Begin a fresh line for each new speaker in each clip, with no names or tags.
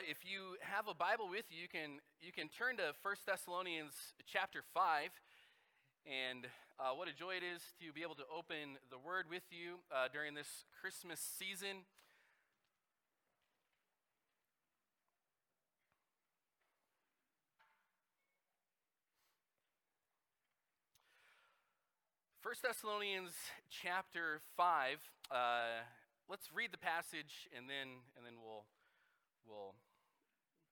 If you have a Bible with you, you can, you can turn to 1 Thessalonians chapter 5. And uh, what a joy it is to be able to open the Word with you uh, during this Christmas season. First Thessalonians chapter 5. Uh, let's read the passage and then, and then we'll we'll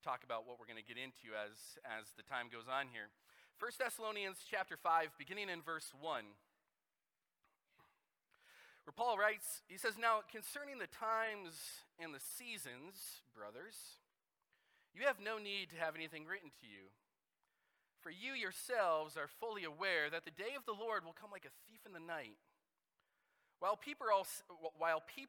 talk about what we're going to get into as, as the time goes on here. 1 Thessalonians chapter 5, beginning in verse 1, where Paul writes, he says, Now concerning the times and the seasons, brothers, you have no need to have anything written to you. For you yourselves are fully aware that the day of the Lord will come like a thief in the night. While people are, all, while peop,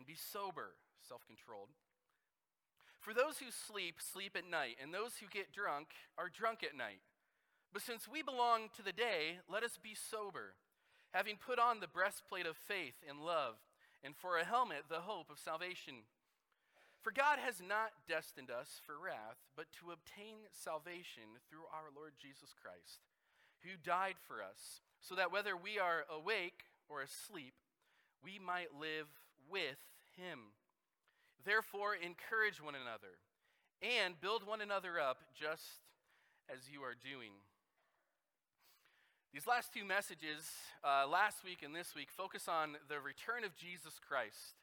and be sober, self controlled. For those who sleep, sleep at night, and those who get drunk are drunk at night. But since we belong to the day, let us be sober, having put on the breastplate of faith and love, and for a helmet, the hope of salvation. For God has not destined us for wrath, but to obtain salvation through our Lord Jesus Christ, who died for us, so that whether we are awake or asleep, we might live with him. Therefore, encourage one another and build one another up just as you are doing. These last two messages, uh, last week and this week, focus on the return of Jesus Christ,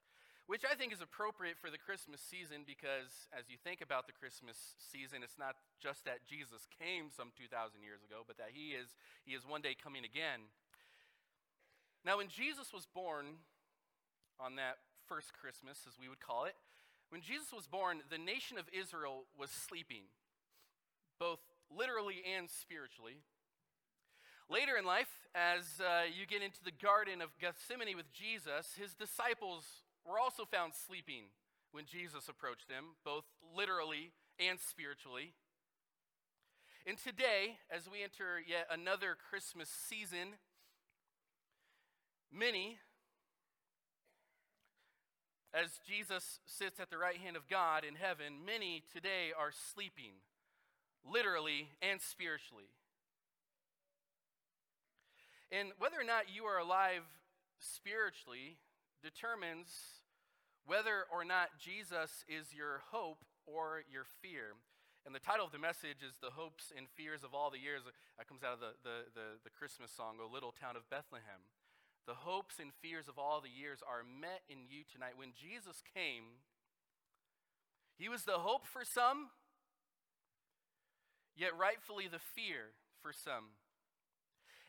which I think is appropriate for the Christmas season because as you think about the Christmas season, it's not just that Jesus came some 2,000 years ago, but that he is, he is one day coming again. Now, when Jesus was born on that first Christmas, as we would call it, when Jesus was born, the nation of Israel was sleeping, both literally and spiritually. Later in life, as uh, you get into the Garden of Gethsemane with Jesus, his disciples were also found sleeping when Jesus approached them, both literally and spiritually. And today, as we enter yet another Christmas season, many as Jesus sits at the right hand of God in heaven, many today are sleeping, literally and spiritually. And whether or not you are alive spiritually determines whether or not Jesus is your hope or your fear. And the title of the message is The Hopes and Fears of All the Years. That comes out of the, the, the, the Christmas song, O Little Town of Bethlehem. The hopes and fears of all the years are met in you tonight. When Jesus came, he was the hope for some, yet rightfully the fear for some.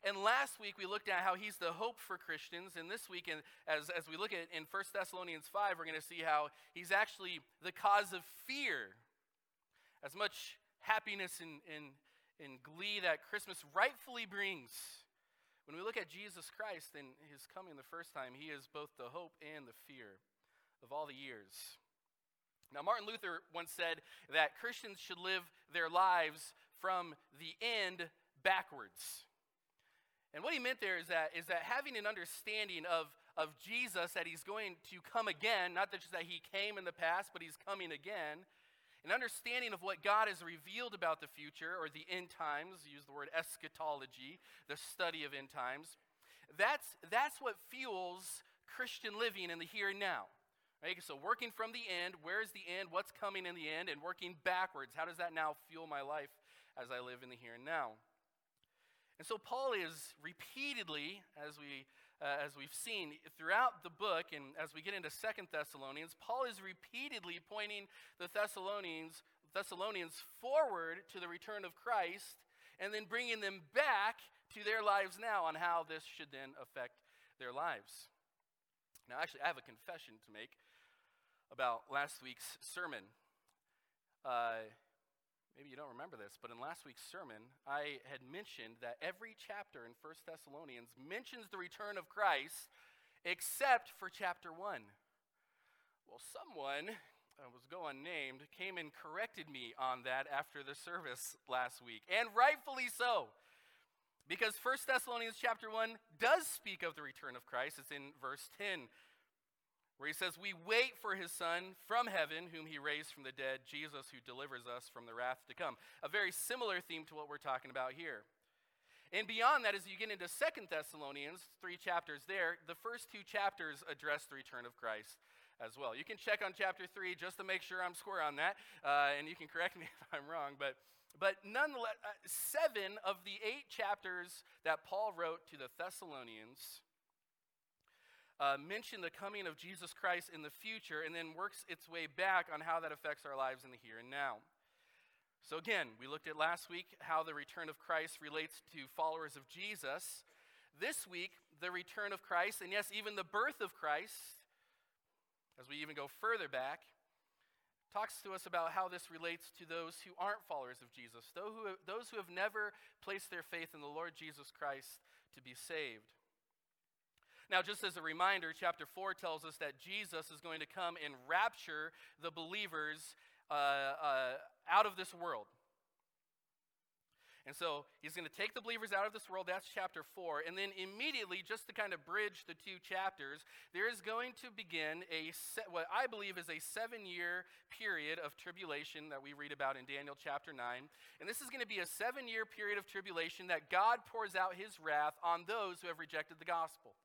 And last week we looked at how he's the hope for Christians. And this week, as, as we look at in 1 Thessalonians 5, we're going to see how he's actually the cause of fear. As much happiness and, and, and glee that Christmas rightfully brings when we look at Jesus Christ and his coming the first time, he is both the hope and the fear of all the years. Now, Martin Luther once said that Christians should live their lives from the end backwards. And what he meant there is that, is that having an understanding of, of Jesus, that he's going to come again, not just that he came in the past, but he's coming again, an understanding of what God has revealed about the future or the end times, use the word eschatology, the study of end times, that's, that's what fuels Christian living in the here and now. Right? So, working from the end, where's the end? What's coming in the end? And working backwards, how does that now fuel my life as I live in the here and now? And so, Paul is repeatedly, as we uh, as we've seen throughout the book, and as we get into Second Thessalonians, Paul is repeatedly pointing the Thessalonians, Thessalonians forward to the return of Christ, and then bringing them back to their lives now on how this should then affect their lives. Now, actually, I have a confession to make about last week's sermon. uh, maybe you don't remember this, but in last week's sermon, I had mentioned that every chapter in First Thessalonians mentions the return of Christ except for chapter 1. Well, someone uh, was going named, came and corrected me on that after the service last week, and rightfully so. Because First Thessalonians chapter 1 does speak of the return of Christ. It's in verse 10 where he says, We wait for his Son from heaven, whom he raised from the dead, Jesus, who delivers us from the wrath to come. A very similar theme to what we're talking about here. And beyond that, as you get into Second Thessalonians, three chapters there, the first two chapters address the return of Christ as well. You can check on chapter 3 just to make sure I'm square on that, uh, and you can correct me if I'm wrong. But, but nonetheless, uh, seven of the eight chapters that Paul wrote to the Thessalonians uh, mention the coming of Jesus Christ in the future and then works its way back on how that affects our lives in the here and now. So, again, we looked at last week how the return of Christ relates to followers of Jesus. This week, the return of Christ, and yes, even the birth of Christ, as we even go further back, talks to us about how this relates to those who aren't followers of Jesus, those who, those who have never placed their faith in the Lord Jesus Christ to be saved. Now, just as a reminder, chapter 4 tells us that Jesus is going to come and rapture the believers uh, uh, out of this world. And so he's going to take the believers out of this world. That's chapter 4. And then immediately, just to kind of bridge the two chapters, there is going to begin a se- what I believe is a seven year period of tribulation that we read about in Daniel chapter 9. And this is going to be a seven year period of tribulation that God pours out his wrath on those who have rejected the gospel.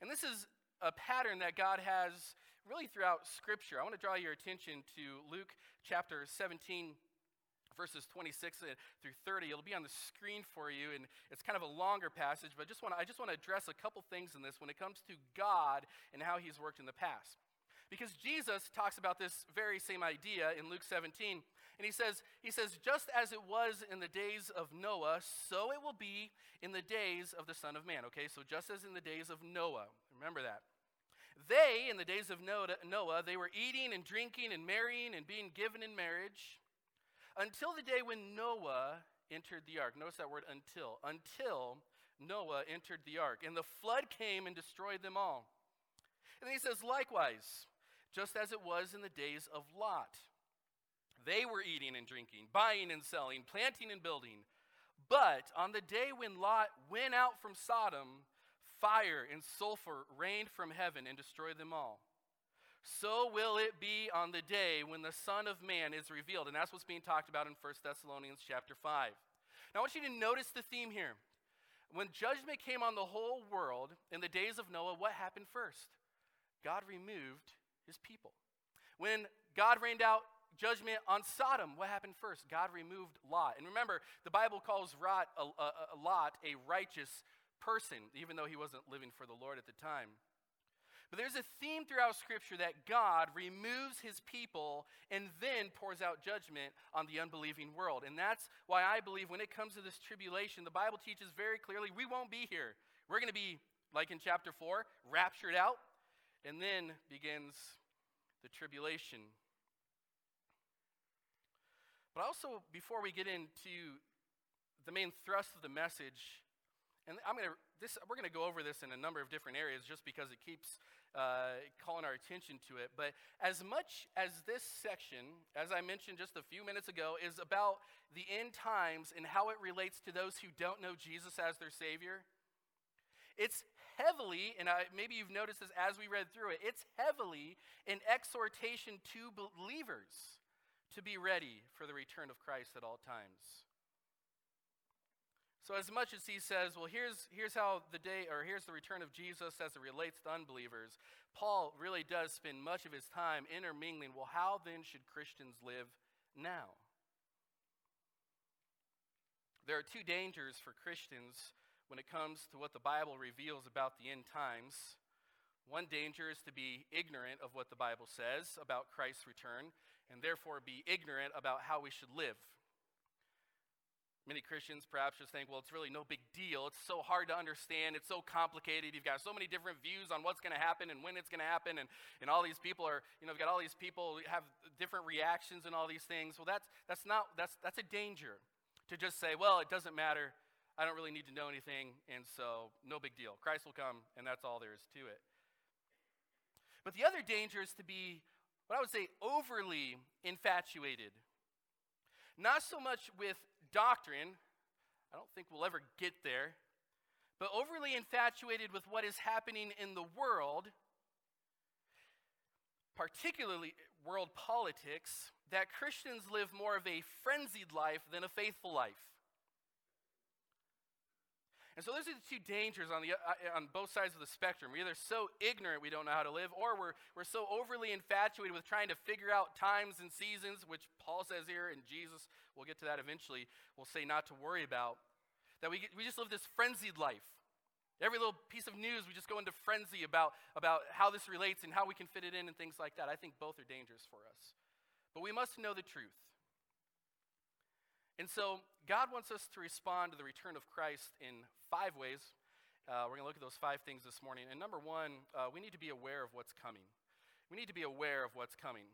And this is a pattern that God has really throughout Scripture. I want to draw your attention to Luke chapter 17 verses 26 through 30 it'll be on the screen for you and it's kind of a longer passage but I just want to, I just want to address a couple things in this when it comes to god and how he's worked in the past because jesus talks about this very same idea in luke 17 and he says he says just as it was in the days of noah so it will be in the days of the son of man okay so just as in the days of noah remember that they in the days of noah they were eating and drinking and marrying and being given in marriage until the day when Noah entered the ark. Notice that word until. Until Noah entered the ark. And the flood came and destroyed them all. And he says, likewise, just as it was in the days of Lot. They were eating and drinking, buying and selling, planting and building. But on the day when Lot went out from Sodom, fire and sulfur rained from heaven and destroyed them all so will it be on the day when the Son of Man is revealed. And that's what's being talked about in 1 Thessalonians chapter 5. Now I want you to notice the theme here. When judgment came on the whole world in the days of Noah, what happened first? God removed his people. When God rained out judgment on Sodom, what happened first? God removed Lot. And remember, the Bible calls Lot a, a, a Lot a righteous person, even though he wasn't living for the Lord at the time. But there's a theme throughout Scripture that God removes his people and then pours out judgment on the unbelieving world. And that's why I believe when it comes to this tribulation, the Bible teaches very clearly we won't be here. We're going to be, like in chapter 4, raptured out, and then begins the tribulation. But also, before we get into the main thrust of the message, and I'm to this we're going to go over this in a number of different areas just because it keeps uh, calling our attention to it. But as much as this section, as I mentioned just a few minutes ago, is about the end times and how it relates to those who don't know Jesus as their Savior, it's heavily, and I, maybe you've noticed this as we read through it, it's heavily an exhortation to believers to be ready for the return of Christ at all times. So, as much as he says, well, here's, here's how the day, or here's the return of Jesus as it relates to unbelievers, Paul really does spend much of his time intermingling, well, how then should Christians live now? There are two dangers for Christians when it comes to what the Bible reveals about the end times. One danger is to be ignorant of what the Bible says about Christ's return, and therefore be ignorant about how we should live Many Christians perhaps just think, well, it's really no big deal. It's so hard to understand. It's so complicated. You've got so many different views on what's going to happen and when it's going to happen. And, and all these people are, you know, you've got all these people have different reactions and all these things. Well, that's, that's not, that's, that's a danger to just say, well, it doesn't matter. I don't really need to know anything. And so no big deal. Christ will come and that's all there is to it. But the other danger is to be what I would say overly infatuated. Not so much with doctrine, I don't think we'll ever get there, but overly infatuated with what is happening in the world, particularly world politics, that Christians live more of a frenzied life than a faithful life. And so those are the two dangers on, the, uh, on both sides of the spectrum. We're either so ignorant we don't know how to live, or we're, we're so overly infatuated with trying to figure out times and seasons, which Paul says here, and Jesus, we'll get to that eventually, will say not to worry about, that we, get, we just live this frenzied life. Every little piece of news, we just go into frenzy about, about how this relates and how we can fit it in and things like that. I think both are dangerous for us. But we must know the truth. And so, God wants us to respond to the return of Christ in five ways. Uh, we're going to look at those five things this morning. And number one, uh, we need to be aware of what's coming. We need to be aware of what's coming.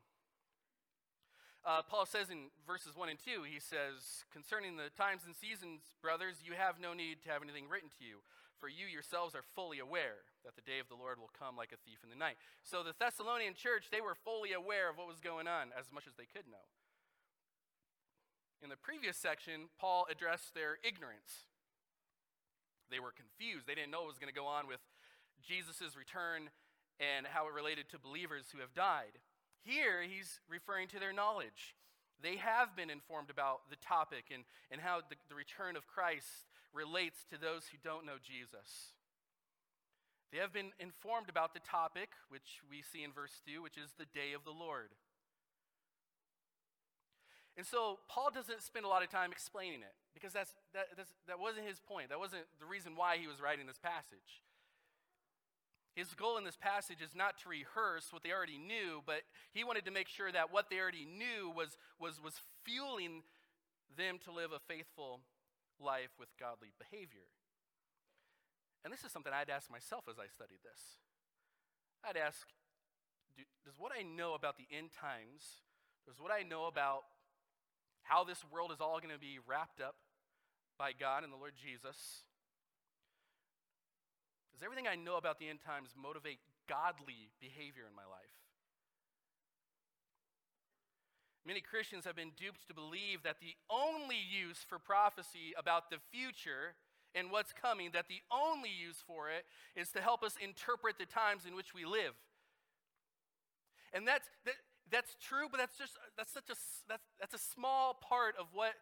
Uh, Paul says in verses 1 and 2, he says, Concerning the times and seasons, brothers, you have no need to have anything written to you, for you yourselves are fully aware that the day of the Lord will come like a thief in the night. So the Thessalonian church, they were fully aware of what was going on as much as they could know. In the previous section, Paul addressed their ignorance. They were confused. They didn't know what was going to go on with Jesus' return and how it related to believers who have died. Here, he's referring to their knowledge. They have been informed about the topic and, and how the, the return of Christ relates to those who don't know Jesus. They have been informed about the topic, which we see in verse 2, which is the day of the Lord. And so Paul doesn't spend a lot of time explaining it because that's, that, that's, that wasn't his point. That wasn't the reason why he was writing this passage. His goal in this passage is not to rehearse what they already knew, but he wanted to make sure that what they already knew was, was, was fueling them to live a faithful life with godly behavior. And this is something I'd ask myself as I studied this. I'd ask, do, does what I know about the end times, does what I know about how this world is all going to be wrapped up by God and the Lord Jesus. Does everything I know about the end times motivate godly behavior in my life? Many Christians have been duped to believe that the only use for prophecy about the future and what's coming, that the only use for it is to help us interpret the times in which we live. And that's, that, that's true, but that's just that's such a that's, that's a small part of what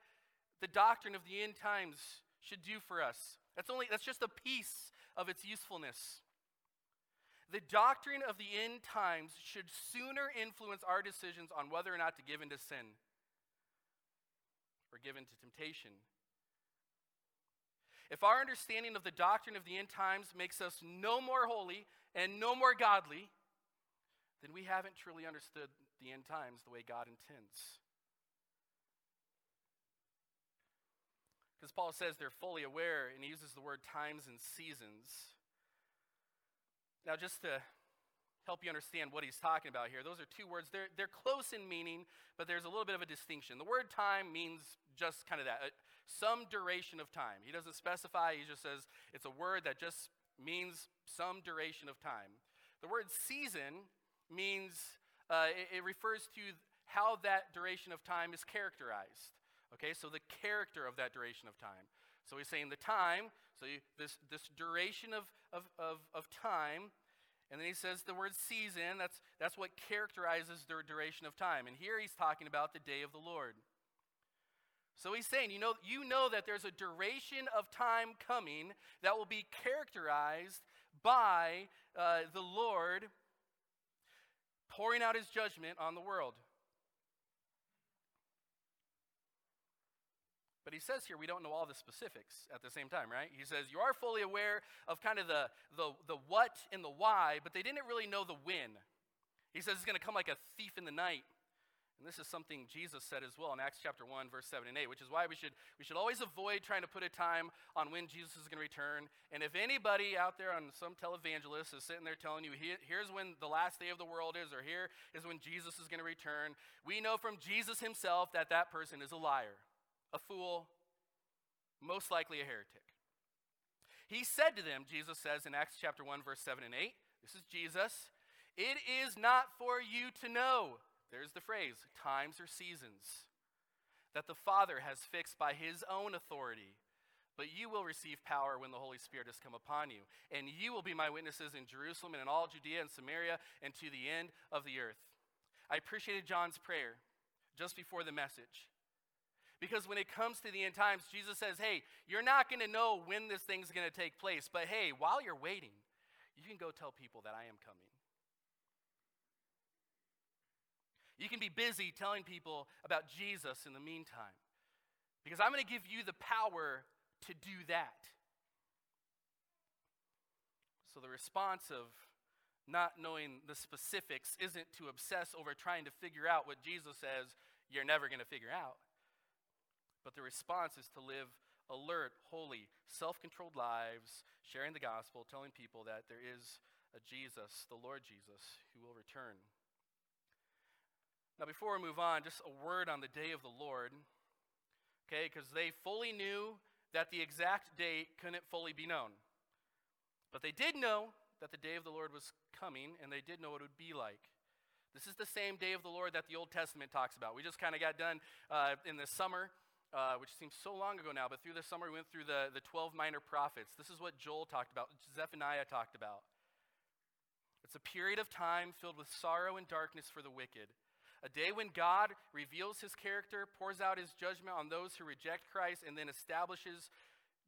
the doctrine of the end times should do for us. That's only that's just a piece of its usefulness. The doctrine of the end times should sooner influence our decisions on whether or not to give in to sin or give in to temptation. If our understanding of the doctrine of the end times makes us no more holy and no more godly, then we haven't truly understood the end times the way God intends. Because Paul says they're fully aware and he uses the word times and seasons. Now, just to help you understand what he's talking about here, those are two words. They're, they're close in meaning, but there's a little bit of a distinction. The word time means just kind of that, uh, some duration of time. He doesn't specify, he just says it's a word that just means some duration of time. The word season means uh, it, it refers to how that duration of time is characterized. Okay, so the character of that duration of time. So he's saying the time, so you, this, this duration of, of, of, of time, and then he says the word season, that's, that's what characterizes the duration of time. And here he's talking about the day of the Lord. So he's saying, you know, you know that there's a duration of time coming that will be characterized by uh, the Lord pouring out his judgment on the world. But he says here we don't know all the specifics at the same time, right? He says you are fully aware of kind of the, the, the what and the why, but they didn't really know the when. He says it's going to come like a thief in the night. And this is something Jesus said as well in Acts chapter 1, verse 7 and 8, which is why we should, we should always avoid trying to put a time on when Jesus is going to return. And if anybody out there on some televangelist is sitting there telling you, Here, here's when the last day of the world is, or here is when Jesus is going to return, we know from Jesus himself that that person is a liar, a fool, most likely a heretic. He said to them, Jesus says in Acts chapter 1, verse 7 and 8, this is Jesus, it is not for you to know there's the phrase times or seasons that the Father has fixed by his own authority. But you will receive power when the Holy Spirit has come upon you. And you will be my witnesses in Jerusalem and in all Judea and Samaria and to the end of the earth. I appreciated John's prayer just before the message. Because when it comes to the end times, Jesus says, hey, you're not going to know when this thing's going to take place. But hey, while you're waiting, you can go tell people that I am coming. You can be busy telling people about Jesus in the meantime. Because I'm going to give you the power to do that. So the response of not knowing the specifics isn't to obsess over trying to figure out what Jesus says you're never going to figure out. But the response is to live alert, holy, self controlled lives, sharing the gospel, telling people that there is a Jesus, the Lord Jesus, who will return. Now, before we move on, just a word on the day of the Lord, okay, because they fully knew that the exact date couldn't fully be known. But they did know that the day of the Lord was coming, and they did know what it would be like. This is the same day of the Lord that the Old Testament talks about. We just kind of got done uh, in the summer, uh, which seems so long ago now, but through the summer we went through the, the 12 minor prophets. This is what Joel talked about, Zephaniah talked about. It's a period of time filled with sorrow and darkness for the wicked a day when God reveals his character, pours out his judgment on those who reject Christ, and then establishes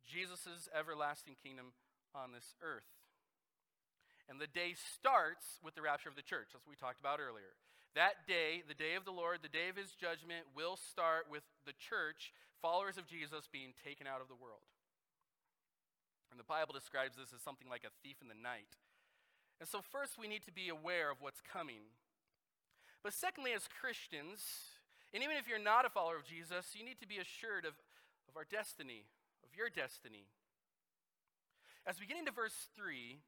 Jesus' everlasting kingdom on this earth. And the day starts with the rapture of the church, as we talked about earlier. That day, the day of the Lord, the day of his judgment, will start with the church, followers of Jesus, being taken out of the world. And the Bible describes this as something like a thief in the night. And so, first, we need to be aware of what's coming. But secondly, as Christians, and even if you're not a follower of Jesus, you need to be assured of, of our destiny, of your destiny. As we get into verse 3,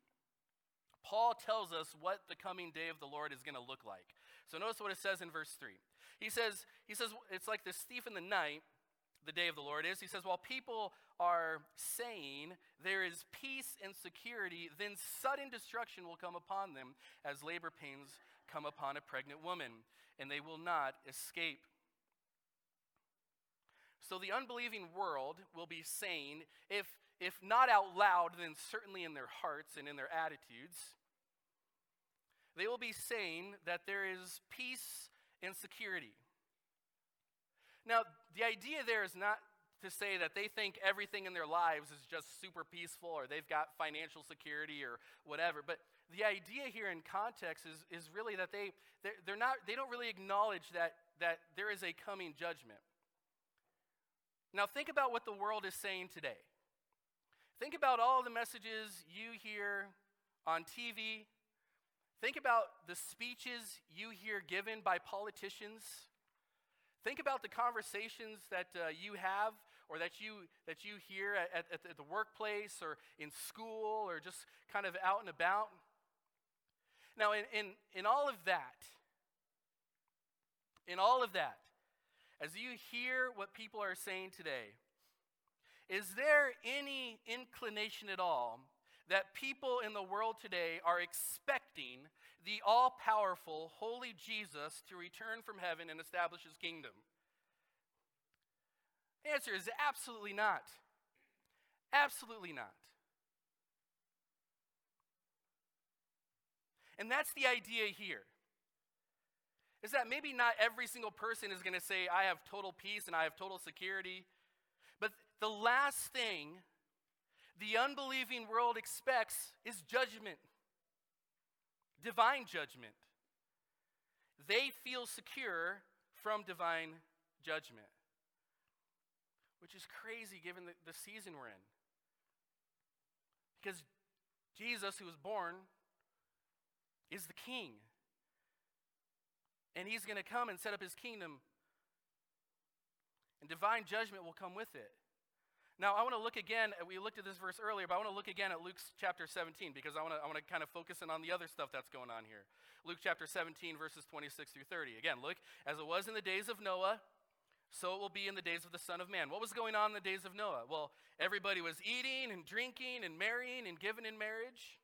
Paul tells us what the coming day of the Lord is going to look like. So notice what it says in verse 3. He says, he says it's like this thief in the night, the day of the Lord is. He says, while people are saying there is peace and security, then sudden destruction will come upon them as labor pains come upon a pregnant woman, and they will not escape. So the unbelieving world will be saying, if, if not out loud, then certainly in their hearts and in their attitudes, they will be saying that there is peace and security. Now, the idea there is not to say that they think everything in their lives is just super peaceful or they've got financial security or whatever, but the idea here in context is, is really that they, they're, they're not, they don't really acknowledge that, that there is a coming judgment. Now, think about what the world is saying today. Think about all the messages you hear on TV. Think about the speeches you hear given by politicians. Think about the conversations that uh, you have or that you, that you hear at, at, at the workplace or in school or just kind of out and about. Now, in, in, in all of that, in all of that, as you hear what people are saying today, is there any inclination at all that people in the world today are expecting the all powerful, holy Jesus to return from heaven and establish his kingdom? The answer is absolutely not. Absolutely not. And that's the idea here. Is that maybe not every single person is going to say, I have total peace and I have total security. But the last thing the unbelieving world expects is judgment, divine judgment. They feel secure from divine judgment, which is crazy given the, the season we're in. Because Jesus, who was born is the king. and he's going to come and set up his kingdom. And divine judgment will come with it. Now, I want to look again, we looked at this verse earlier, but I want to look again at Luke chapter 17 because I want to, I want to kind of focus in on the other stuff that's going on here. Luke chapter 17, verses 26 through 30. Again, look, as it was in the days of Noah, so it will be in the days of the Son of Man. What was going on in the days of Noah? Well, everybody was eating and drinking and marrying and giving in marriage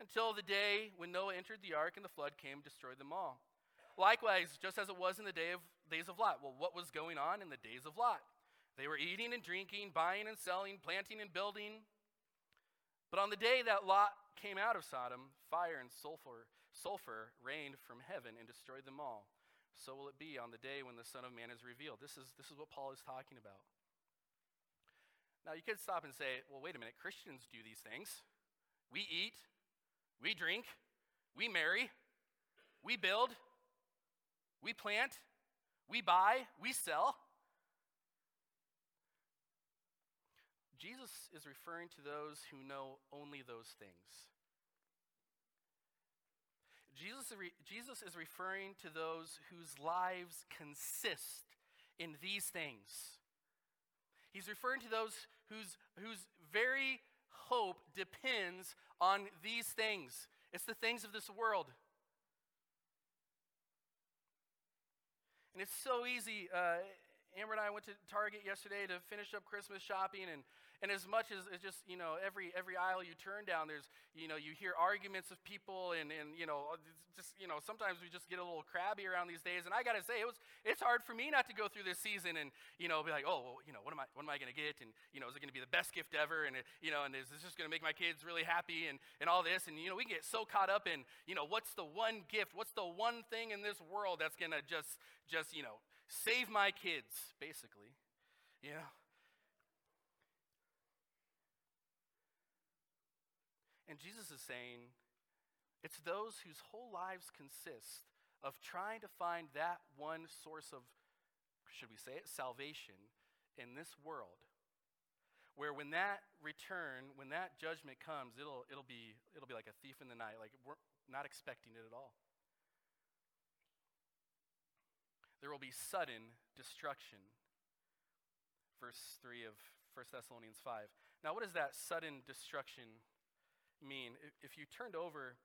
until the day when Noah entered the ark and the flood came and destroyed them all. Likewise, just as it was in the day of, days of Lot. Well, what was going on in the days of Lot? They were eating and drinking, buying and selling, planting and building. But on the day that Lot came out of Sodom, fire and sulfur, sulfur rained from heaven and destroyed them all. So will it be on the day when the Son of Man is revealed. This is, this is what Paul is talking about. Now, you could stop and say, well, wait a minute, Christians do these things. We eat, we drink, we marry, we build, we plant, we buy, we sell. Jesus is referring to those who know only those things. Jesus, Jesus is referring to those whose lives consist in these things. He's referring to those whose, whose very hope depends on these things. It's the things of this world. And it's so easy. Uh, Amber and I went to Target yesterday to finish up Christmas shopping, and and as much as it's just, you know, every, every aisle you turn down, there's, you know, you hear arguments of people and, and you know, just, you know, sometimes we just get a little crabby around these days. And I got to say, it was, it's hard for me not to go through this season and, you know, be like, oh, well, you know, what am I, what am I going to get? And, you know, is it going to be the best gift ever? And, you know, and is this just going to make my kids really happy and, and all this? And, you know, we get so caught up in, you know, what's the one gift? What's the one thing in this world that's going to just, just, you know, save my kids, basically, you know? And Jesus is saying, it's those whose whole lives consist of trying to find that one source of, should we say it, salvation in this world. Where when that return, when that judgment comes, it'll, it'll, be, it'll be like a thief in the night. Like we're not expecting it at all. There will be sudden destruction. Verse 3 of 1 Thessalonians 5. Now, what is that sudden destruction mean? If you turned over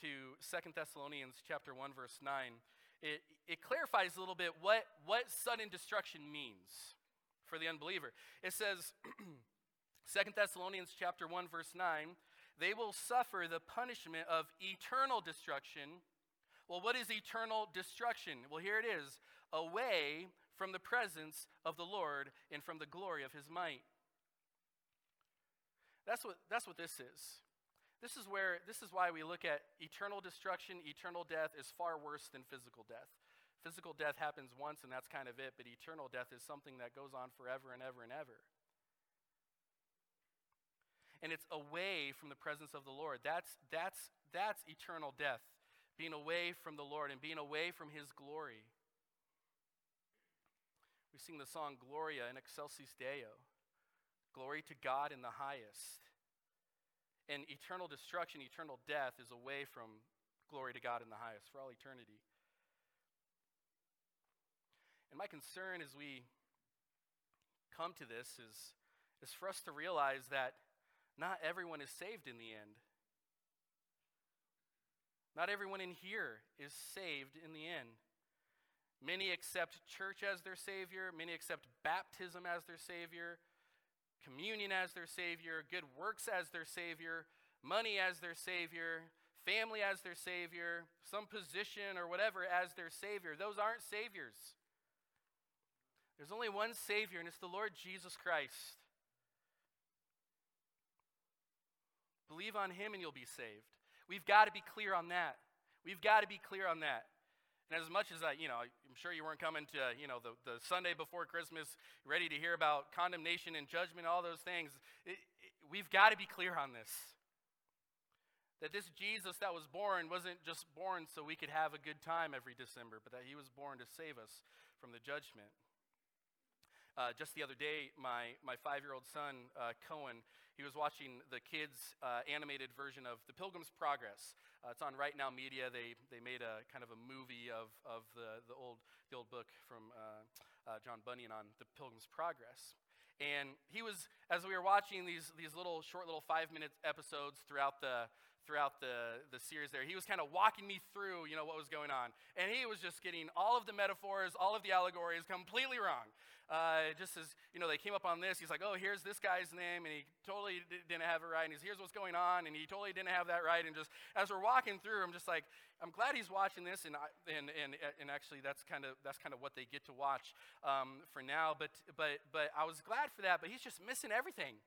to Second Thessalonians chapter 1 verse 9, it, it clarifies a little bit what, what sudden destruction means for the unbeliever. It says Second Thessalonians chapter 1 verse 9, they will suffer the punishment of eternal destruction. Well, what is eternal destruction? Well, here it is away from the presence of the Lord and from the glory of his might. That's what, that's what this is. This is where this is why we look at eternal destruction, eternal death is far worse than physical death. Physical death happens once and that's kind of it, but eternal death is something that goes on forever and ever and ever. And it's away from the presence of the Lord. That's that's that's eternal death. Being away from the Lord and being away from his glory. We sing the song Gloria in excelsis Deo. Glory to God in the highest. And eternal destruction, eternal death is away from glory to God in the highest for all eternity. And my concern as we come to this is, is for us to realize that not everyone is saved in the end. Not everyone in here is saved in the end. Many accept church as their Savior, many accept baptism as their Savior communion as their Savior, good works as their Savior, money as their Savior, family as their Savior, some position or whatever as their Savior. Those aren't Saviors. There's only one Savior, and it's the Lord Jesus Christ. Believe on Him and you'll be saved. We've got to be clear on that. We've got to be clear on that. And as much as I, you know, I'm sure you weren't coming to, you know, the, the Sunday before Christmas ready to hear about condemnation and judgment, all those things, it, it, we've got to be clear on this. That this Jesus that was born wasn't just born so we could have a good time every December, but that he was born to save us from the judgment. Uh, just the other day, my, my five year old son, uh, Cohen, he was watching the kids' uh, animated version of The Pilgrim's Progress. Uh, it's on RightNow Media. They, they made a kind of a movie of, of the, the, old, the old book from uh, uh, John Bunyan on the Pilgrim's Progress. And he was, as we were watching these, these little short little five minute episodes throughout the, throughout the, the series there, he was kind of walking me through, you know, what was going on. And he was just getting all of the metaphors, all of the allegories completely wrong uh, just as, you know, they came up on this, he's like, oh, here's this guy's name, and he totally didn't have it right, and he's, here's what's going on, and he totally didn't have that right, and just, as we're walking through, I'm just like, I'm glad he's watching this, and, I, and, and, and actually that's kind of, that's kind of what they get to watch um, for now, but, but, but I was glad for that, but he's just missing everything.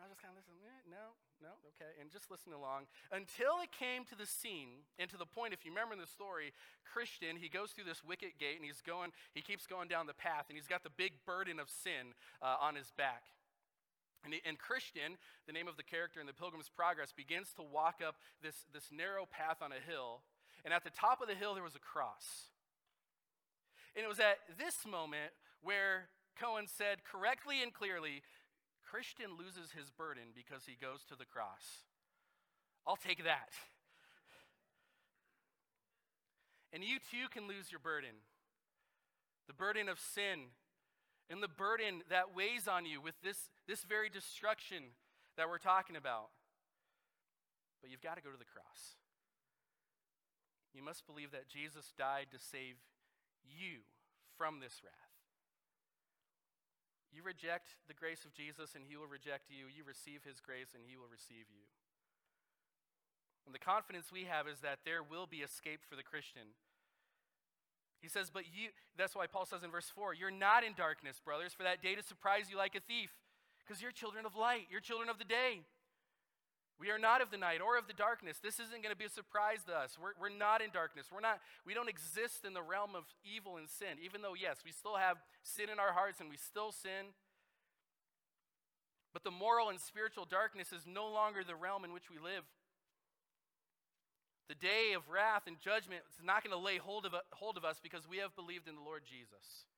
And I was just kind of listening, eh, no, no, okay, and just listening along until it came to the scene and to the point. If you remember in the story, Christian he goes through this wicket gate and he's going, he keeps going down the path, and he's got the big burden of sin uh, on his back. And, and, Christian, the name of the character in the Pilgrim's Progress, begins to walk up this, this narrow path on a hill. And at the top of the hill, there was a cross. And it was at this moment where Cohen said correctly and clearly Christian loses his burden because he goes to the cross. I'll take that. And you too can lose your burden the burden of sin and the burden that weighs on you with this, this very destruction that we're talking about. But you've got to go to the cross. You must believe that Jesus died to save you from this wrath. You reject the grace of Jesus, and he will reject you. You receive his grace, and he will receive you. And the confidence we have is that there will be escape for the Christian. He says, but you, that's why Paul says in verse 4, you're not in darkness, brothers, for that day to surprise you like a thief, because you're children of light, you're children of the day. We are not of the night or of the darkness. This isn't going to be a surprise to us. We're, we're not in darkness. We're not, we don't exist in the realm of evil and sin, even though, yes, we still have sin in our hearts and we still sin. But the moral and spiritual darkness is no longer the realm in which we live. The day of wrath and judgment is not going to lay hold of, hold of us because we have believed in the Lord Jesus.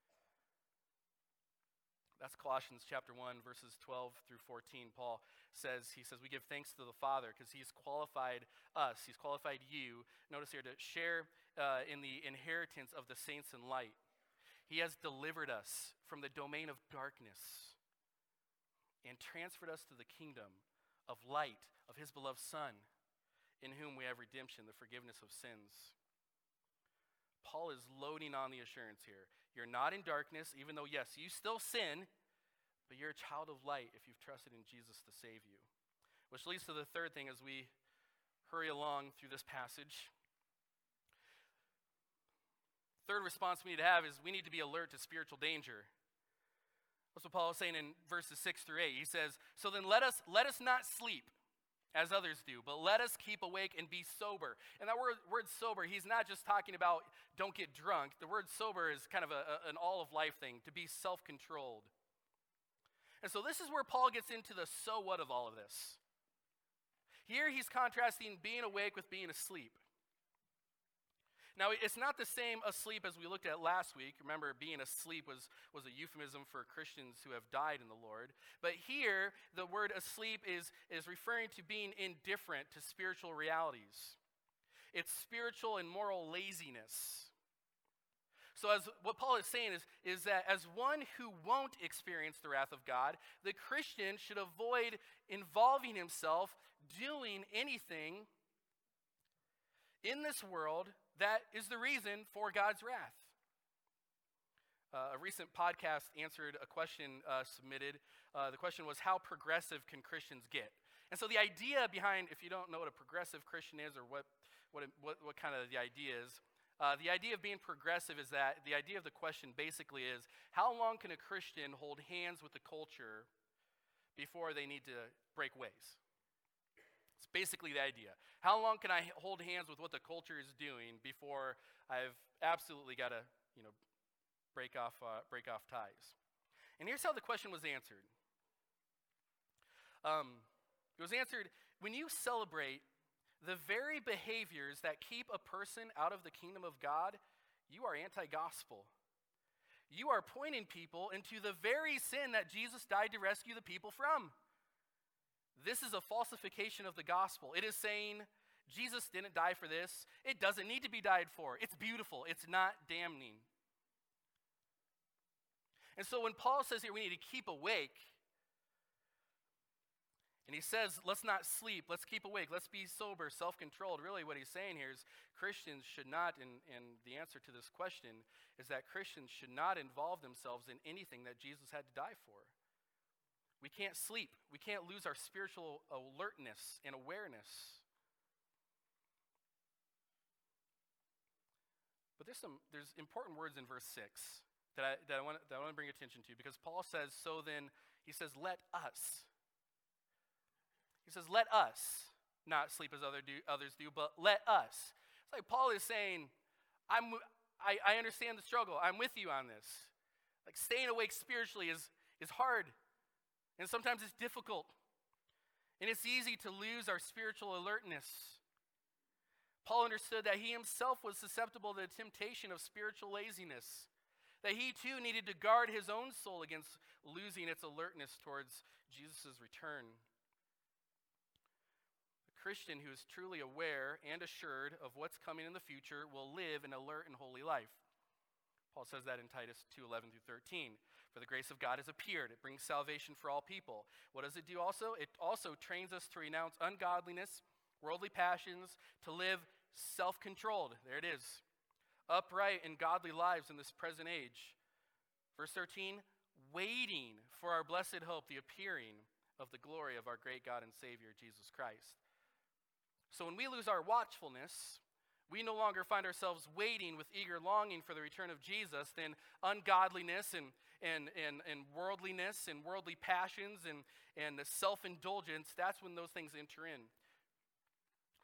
That's Colossians chapter 1, verses 12 through 14. Paul says, he says, we give thanks to the Father because he's qualified us, he's qualified you, notice here, to share uh, in the inheritance of the saints in light. He has delivered us from the domain of darkness and transferred us to the kingdom of light of his beloved Son, in whom we have redemption, the forgiveness of sins. Paul is loading on the assurance here. You're not in darkness, even though, yes, you still sin, but you're a child of light if you've trusted in Jesus to save you. Which leads to the third thing as we hurry along through this passage. Third response we need to have is we need to be alert to spiritual danger. That's what Paul is saying in verses 6 through 8. He says, So then let us, let us not sleep as others do, but let us keep awake and be sober. And that word, word sober, he's not just talking about don't get drunk. The word sober is kind of a, a, an all of life thing, to be self controlled. And so this is where Paul gets into the so what of all of this. Here he's contrasting being awake with being asleep. Now, it's not the same asleep as we looked at last week. Remember, being asleep was, was a euphemism for Christians who have died in the Lord. But here, the word asleep is, is referring to being indifferent to spiritual realities. It's spiritual and moral laziness. So, as what Paul is saying is, is that as one who won't experience the wrath of God, the Christian should avoid involving himself doing anything in this world that is the reason for God's wrath. Uh, a recent podcast answered a question uh, submitted. Uh, the question was, How progressive can Christians get? And so the idea behind, if you don't know what a progressive Christian is or what, what, what, what kind of the idea is, uh, the idea of being progressive is that the idea of the question basically is how long can a Christian hold hands with the culture before they need to break ways? Basically the idea. How long can I hold hands with what the culture is doing before I've absolutely got to, you know, break off, uh, break off ties? And here's how the question was answered. Um, it was answered when you celebrate the very behaviors that keep a person out of the kingdom of God, you are anti gospel. You are pointing people into the very sin that Jesus died to rescue the people from. This is a falsification of the gospel. It is saying Jesus didn't die for this. It doesn't need to be died for. It's beautiful, it's not damning. And so when Paul says here we need to keep awake, and he says, let's not sleep, let's keep awake, let's be sober, self controlled. Really, what he's saying here is Christians should not, and, and the answer to this question is that Christians should not involve themselves in anything that Jesus had to die for. We can't sleep, we can't lose our spiritual alertness and awareness. But there's some there's important words in verse 6 that I, that I, want, that I want to bring attention to because Paul says, so then, he says, let us. He says, let us not sleep as other do, others do, but let us. It's like Paul is saying, I'm, I, I understand the struggle. I'm with you on this. Like staying awake spiritually is, is hard, and sometimes it's difficult. And it's easy to lose our spiritual alertness. Paul understood that he himself was susceptible to the temptation of spiritual laziness, that he too needed to guard his own soul against losing its alertness towards Jesus' return. A Christian who is truly aware and assured of what's coming in the future will live an alert and holy life. Paul says that in Titus 2:11 through 13. For the grace of God has appeared. It brings salvation for all people. What does it do also? It also trains us to renounce ungodliness, worldly passions, to live self-controlled. There it is. Upright and godly lives in this present age. Verse 13, waiting for our blessed hope, the appearing of the glory of our great God and Savior Jesus Christ. So when we lose our watchfulness, we no longer find ourselves waiting with eager longing for the return of Jesus, then ungodliness and, and, and, and worldliness and worldly passions and, and the self indulgence, that's when those things enter in.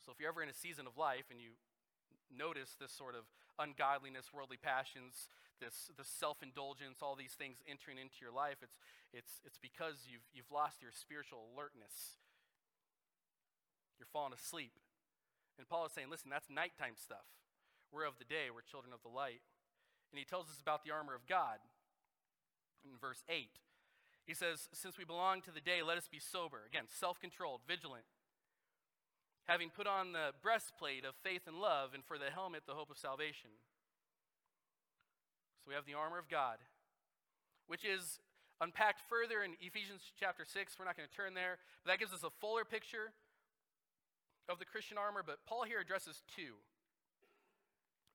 So if you're ever in a season of life and you notice this sort of ungodliness, worldly passions, this, this self indulgence, all these things entering into your life, it's, it's, it's because you've, you've lost your spiritual alertness. You're falling asleep. And Paul is saying, listen, that's nighttime stuff. We're of the day, we're children of the light. And he tells us about the armor of God in verse 8. He says, Since we belong to the day, let us be sober. Again, self controlled, vigilant. Having put on the breastplate of faith and love, and for the helmet, the hope of salvation. So we have the armor of God, which is unpacked further in Ephesians chapter 6. We're not going to turn there, but that gives us a fuller picture of the Christian armor, but Paul here addresses two.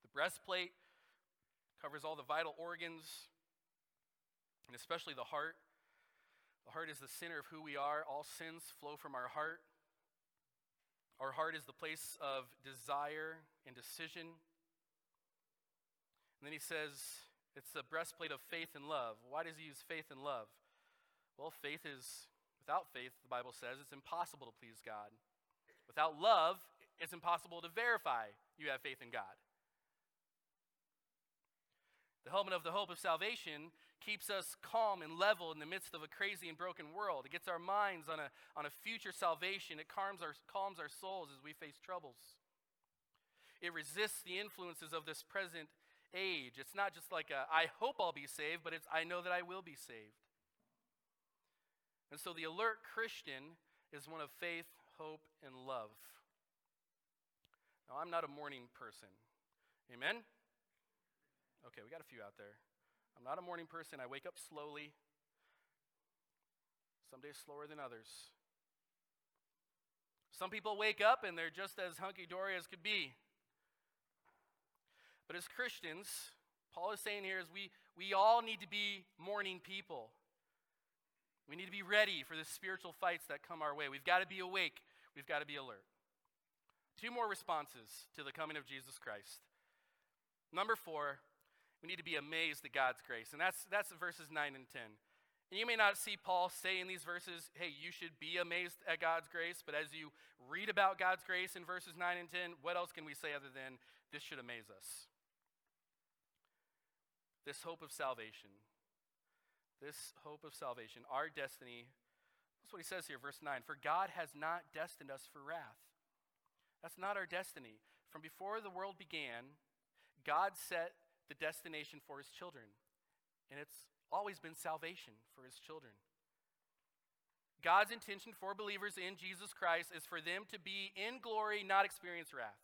The breastplate covers all the vital organs, and especially the heart. The heart is the center of who we are. All sins flow from our heart. Our heart is the place of desire and decision. And then he says it's the breastplate of faith and love. Why does he use faith and love? Well, faith is, without faith, the Bible says, it's impossible to please God. Without love, it's impossible to verify you have faith in God. The helmet of the hope of salvation keeps us calm and level in the midst of a crazy and broken world. It gets our minds on a, on a future salvation. It calms our, calms our souls as we face troubles. It resists the influences of this present age. It's not just like a, I hope I'll be saved, but it's I know that I will be saved. And so the alert Christian is one of faith, hope, and love. Now, I'm not a morning person. Amen? Okay, we got a few out there. I'm not a morning person. I wake up slowly, some days slower than others. Some people wake up and they're just as hunky dory as could be. But as Christians, Paul is saying here is we, we all need to be morning people. We need to be ready for the spiritual fights that come our way. We've got to be awake. We've got to be alert. Two more responses to the coming of Jesus Christ. Number four, we need to be amazed at God's grace. And that's, that's verses 9 and 10. And you may not see Paul say in these verses, hey, you should be amazed at God's grace. But as you read about God's grace in verses 9 and 10, what else can we say other than this should amaze us? This hope of salvation this hope of salvation, our destiny. That's what he says here, verse 9. For God has not destined us for wrath. That's not our destiny. From before the world began, God set the destination for his children. And it's always been salvation for his children. God's intention for believers in Jesus Christ is for them to be in glory, not experience wrath.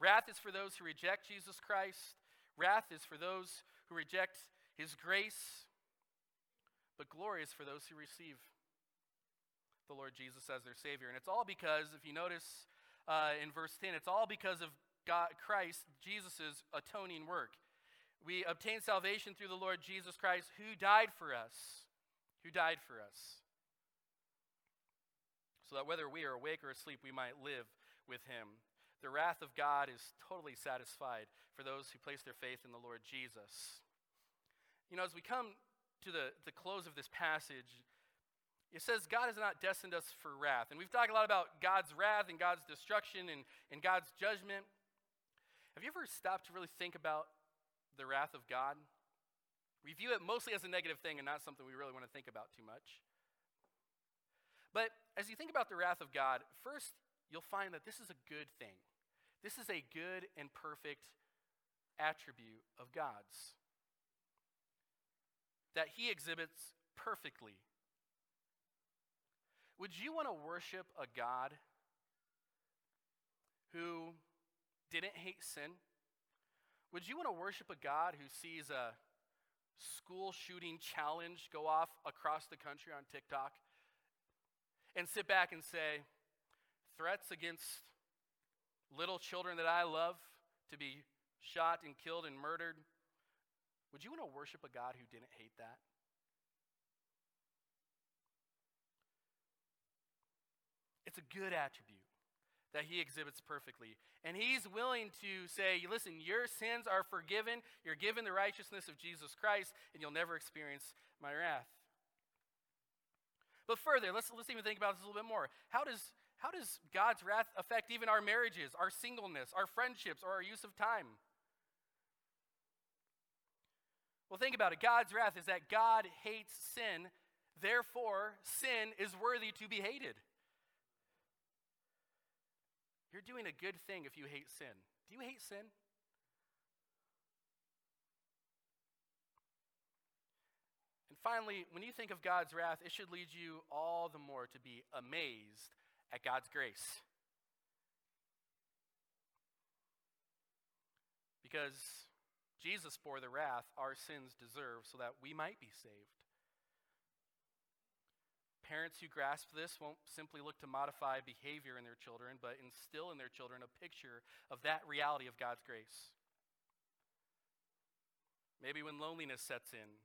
Wrath is for those who reject Jesus Christ. Wrath is for those who reject his grace. But glory is for those who receive the Lord Jesus as their Savior. And it's all because, if you notice uh, in verse 10, it's all because of God, Christ, Jesus' atoning work. We obtain salvation through the Lord Jesus Christ, who died for us. Who died for us. So that whether we are awake or asleep, we might live with him. The wrath of God is totally satisfied for those who place their faith in the Lord Jesus. You know, as we come to the, the close of this passage, it says God has not destined us for wrath. And we've talked a lot about God's wrath and God's destruction and, and God's judgment. Have you ever stopped to really think about the wrath of God? We view it mostly as a negative thing and not something we really want to think about too much. But as you think about the wrath of God, first you'll find that this is a good thing. This is a good and perfect attribute of God's that He exhibits perfectly. Would you want to worship a God who didn't hate sin? Would you want to worship a God who sees a school shooting challenge go off across the country on TikTok and sit back and say, threats against little children that I love to be shot and killed and murdered. Would you want to worship a God who didn't hate that? It's a good attribute that he exhibits perfectly. And he's willing to say, listen, your sins are forgiven, you're given the righteousness of Jesus Christ, and you'll never experience my wrath. But further, let's, let's even think about this a little bit more. How does how does God's wrath affect even our marriages, our singleness, our friendships, or our use of time? Well, think about it. God's wrath is that God hates sin, therefore, sin is worthy to be hated. You're doing a good thing if you hate sin. Do you hate sin? And finally, when you think of God's wrath, it should lead you all the more to be amazed at God's grace. Because Jesus bore the wrath our sins deserve so that we might be saved. Parents who grasp this won't simply look to modify behavior in their children, but instill in their children a picture of that reality of God's grace. Maybe when loneliness sets in,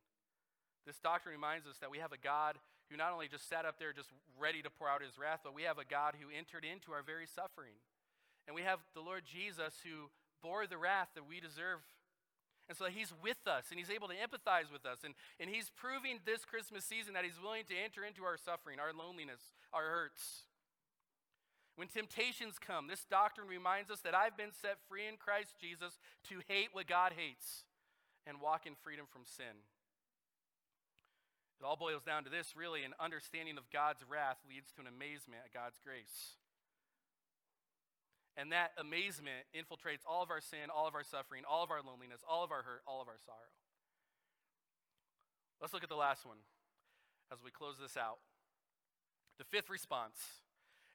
this doctrine reminds us that we have a God who not only just sat up there just ready to pour out his wrath, but we have a God who entered into our very suffering. And we have the Lord Jesus who bore the wrath that we deserve. And so he's with us and he's able to empathize with us. And, and he's proving this Christmas season that he's willing to enter into our suffering, our loneliness, our hurts. When temptations come, this doctrine reminds us that I've been set free in Christ Jesus to hate what God hates and walk in freedom from sin. It all boils down to this really an understanding of God's wrath leads to an amazement at God's grace. And that amazement infiltrates all of our sin, all of our suffering, all of our loneliness, all of our hurt, all of our sorrow. Let's look at the last one as we close this out. The fifth response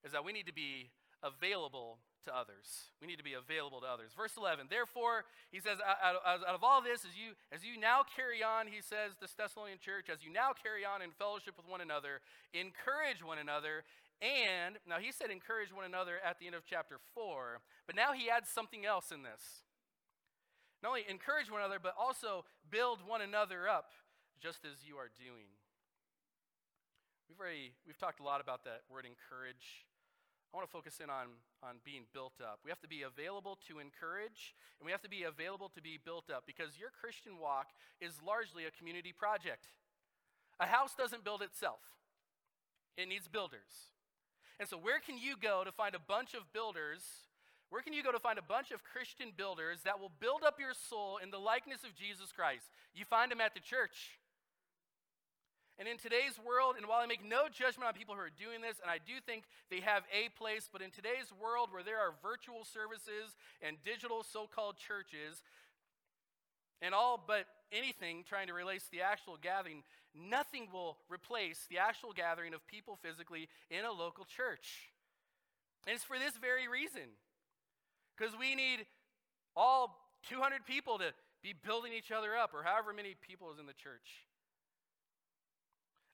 is that we need to be available to others. We need to be available to others. Verse 11, therefore, he says, out, of all this, as you, as you now carry on, he says, this Thessalonian church, as you now carry on in fellowship with one another, encourage one another, and, now he said encourage one another at the end of chapter 4, but now he adds something else in this. Not only encourage one another, but also build one another up, just as you are doing. We've already, we've talked a lot about that word encourage I want to focus in on, on being built up. We have to be available to encourage, and we have to be available to be built up because your Christian walk is largely a community project. A house doesn't build itself, it needs builders. And so, where can you go to find a bunch of builders? Where can you go to find a bunch of Christian builders that will build up your soul in the likeness of Jesus Christ? You find them at the church. And in today's world, and while I make no judgment on people who are doing this, and I do think they have a place, but in today's world where there are virtual services and digital so called churches, and all but anything trying to replace the actual gathering, nothing will replace the actual gathering of people physically in a local church. And it's for this very reason. Because we need all 200 people to be building each other up, or however many people is in the church.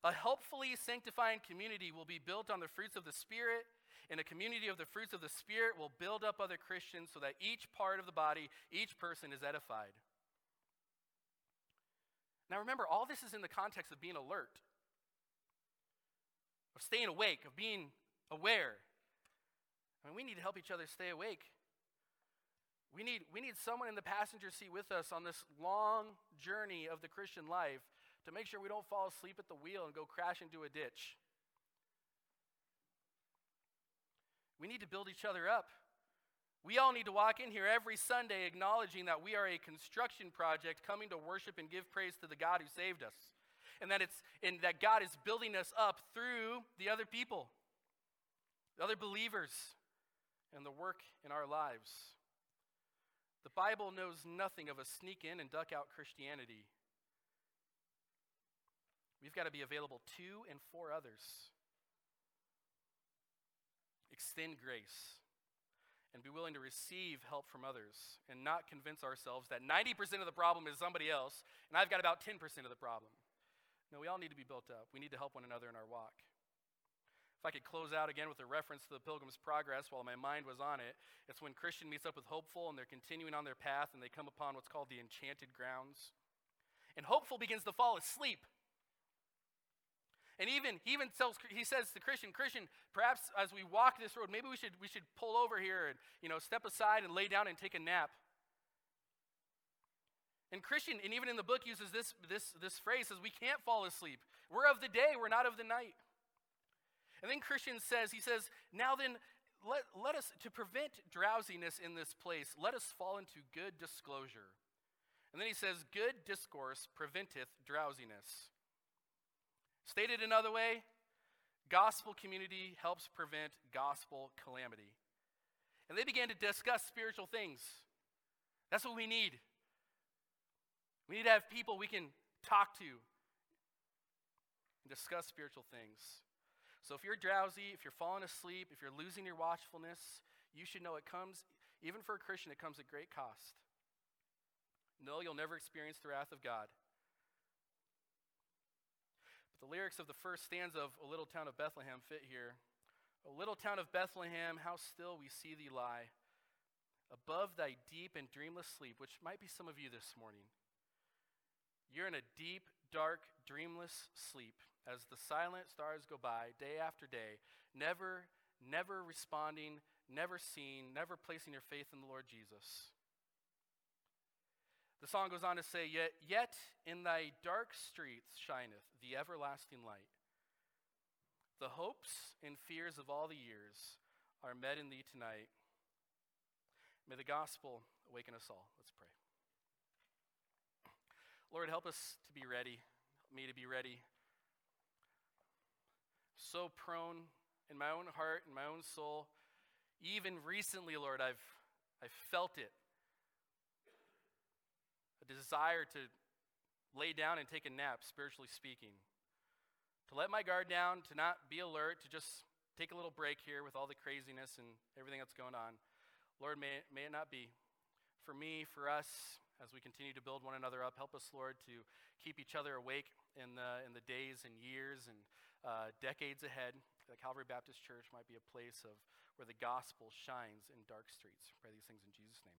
A helpfully sanctifying community will be built on the fruits of the Spirit, and a community of the fruits of the Spirit will build up other Christians so that each part of the body, each person is edified. Now remember, all this is in the context of being alert, of staying awake, of being aware. I mean, we need to help each other stay awake. We need, we need someone in the passenger seat with us on this long journey of the Christian life to make sure we don't fall asleep at the wheel and go crash into a ditch. We need to build each other up. We all need to walk in here every Sunday acknowledging that we are a construction project coming to worship and give praise to the God who saved us. And that it's and that God is building us up through the other people, the other believers, and the work in our lives. The Bible knows nothing of a sneak in and duck out Christianity. We've got to be available to and for others. Extend grace and be willing to receive help from others and not convince ourselves that 90% of the problem is somebody else and I've got about 10% of the problem. No, we all need to be built up. We need to help one another in our walk. If I could close out again with a reference to the Pilgrim's Progress while my mind was on it, it's when Christian meets up with Hopeful and they're continuing on their path and they come upon what's called the enchanted grounds. And Hopeful begins to fall asleep. And even he even tells he says to Christian, Christian, perhaps as we walk this road, maybe we should we should pull over here and you know step aside and lay down and take a nap. And Christian, and even in the book uses this this this phrase says we can't fall asleep. We're of the day, we're not of the night. And then Christian says, he says, now then, let, let us, to prevent drowsiness in this place, let us fall into good disclosure. And then he says, good discourse preventeth drowsiness. Stated another way, gospel community helps prevent gospel calamity. And they began to discuss spiritual things. That's what we need. We need to have people we can talk to and discuss spiritual things. So if you're drowsy, if you're falling asleep, if you're losing your watchfulness, you should know it comes, even for a Christian, it comes at great cost. No, you'll never experience the wrath of God. The lyrics of the first stanza of A Little Town of Bethlehem fit here. O little town of Bethlehem, how still we see thee lie, above thy deep and dreamless sleep, which might be some of you this morning. You're in a deep, dark, dreamless sleep as the silent stars go by day after day, never, never responding, never seeing, never placing your faith in the Lord Jesus. The song goes on to say, Yet, yet in thy dark streets shineth the everlasting light. The hopes and fears of all the years are met in thee tonight. May the gospel awaken us all. Let's pray. Lord, help us to be ready, help me to be ready so prone in my own heart and my own soul. Even recently, Lord, I've, I've felt it. Desire to lay down and take a nap, spiritually speaking. To let my guard down, to not be alert, to just take a little break here with all the craziness and everything that's going on. Lord, may, may it not be. For me, for us, as we continue to build one another up, help us, Lord, to keep each other awake in the, in the days and years and uh, decades ahead, that Calvary Baptist Church might be a place of where the gospel shines in dark streets. Pray these things in Jesus' name.